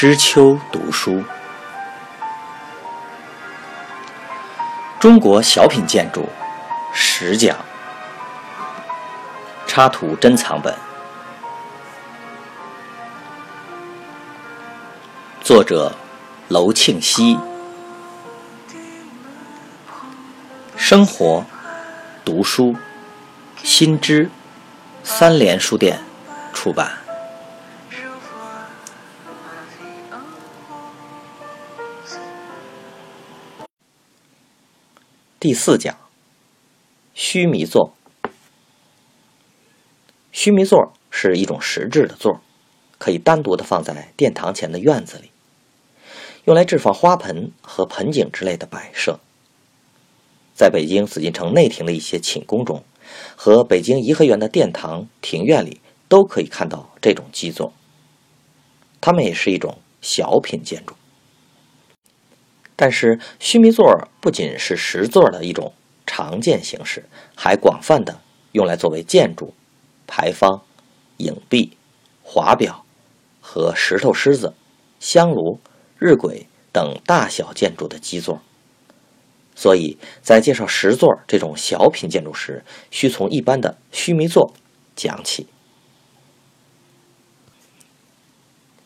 知秋读书，中国小品建筑十讲，插图珍藏本，作者娄庆熙，生活读书新知三联书店出版。第四讲，须弥座。须弥座是一种石质的座，可以单独的放在殿堂前的院子里，用来置放花盆和盆景之类的摆设。在北京紫禁城内廷的一些寝宫中，和北京颐和园的殿堂庭院里，都可以看到这种基座。它们也是一种小品建筑。但是须弥座不仅是石座的一种常见形式，还广泛的用来作为建筑、牌坊、影壁、华表和石头狮子、香炉、日晷等大小建筑的基座。所以在介绍石座这种小品建筑时，需从一般的须弥座讲起。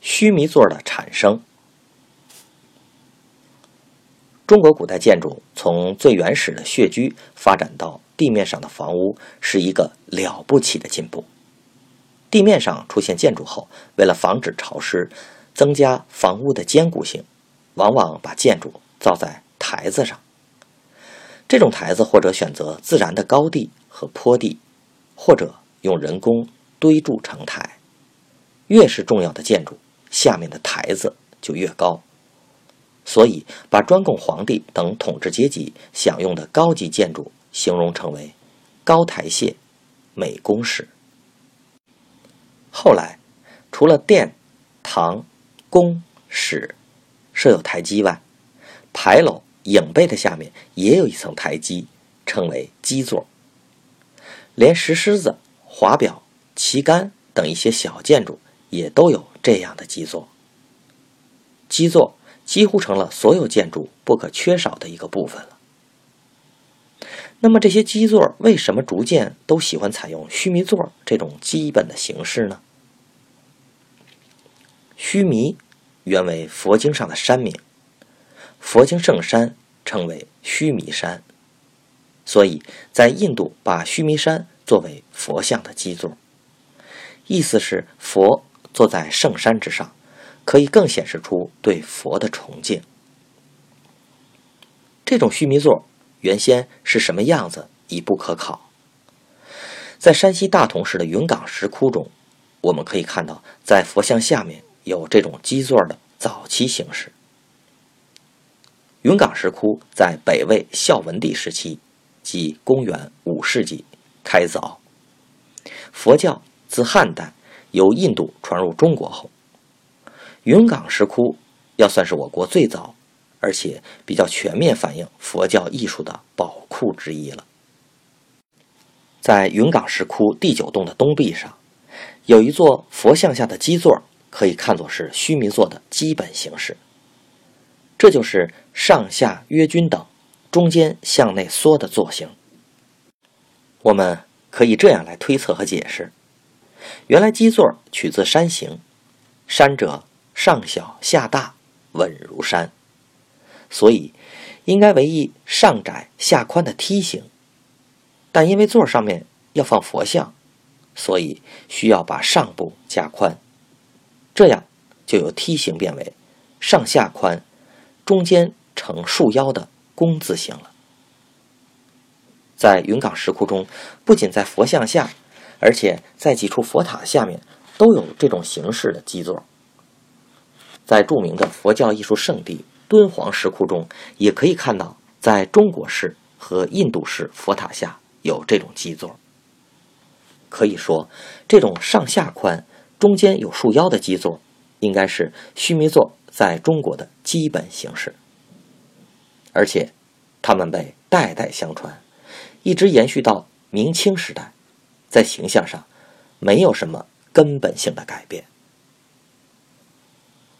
须弥座的产生。中国古代建筑从最原始的穴居发展到地面上的房屋，是一个了不起的进步。地面上出现建筑后，为了防止潮湿，增加房屋的坚固性，往往把建筑造在台子上。这种台子或者选择自然的高地和坡地，或者用人工堆筑成台。越是重要的建筑，下面的台子就越高。所以，把专供皇帝等统治阶级享用的高级建筑形容成为“高台榭、美宫室”。后来，除了殿、堂、宫、室设有台基外，牌楼、影背的下面也有一层台基，称为基座。连石狮子、华表、旗杆等一些小建筑也都有这样的基座。基座。几乎成了所有建筑不可缺少的一个部分了。那么，这些基座为什么逐渐都喜欢采用须弥座这种基本的形式呢？须弥原为佛经上的山名，佛经圣山称为须弥山，所以在印度把须弥山作为佛像的基座，意思是佛坐在圣山之上。可以更显示出对佛的崇敬。这种须弥座原先是什么样子已不可考。在山西大同市的云冈石窟中，我们可以看到，在佛像下面有这种基座的早期形式。云冈石窟在北魏孝文帝时期，即公元五世纪开凿。佛教自汉代由印度传入中国后。云冈石窟要算是我国最早，而且比较全面反映佛教艺术的宝库之一了。在云冈石窟第九洞的东壁上，有一座佛像下的基座，可以看作是须弥座的基本形式。这就是上下约均等，中间向内缩的座形。我们可以这样来推测和解释：原来基座取自山形，山者。上小下大，稳如山，所以应该为一上窄下宽的梯形。但因为座上面要放佛像，所以需要把上部加宽，这样就由梯形变为上下宽，中间呈束腰的弓字形了。在云冈石窟中，不仅在佛像下，而且在几处佛塔下面都有这种形式的基座。在著名的佛教艺术圣地敦煌石窟中，也可以看到，在中国式和印度式佛塔下有这种基座。可以说，这种上下宽、中间有束腰的基座，应该是须弥座在中国的基本形式。而且，它们被代代相传，一直延续到明清时代，在形象上没有什么根本性的改变。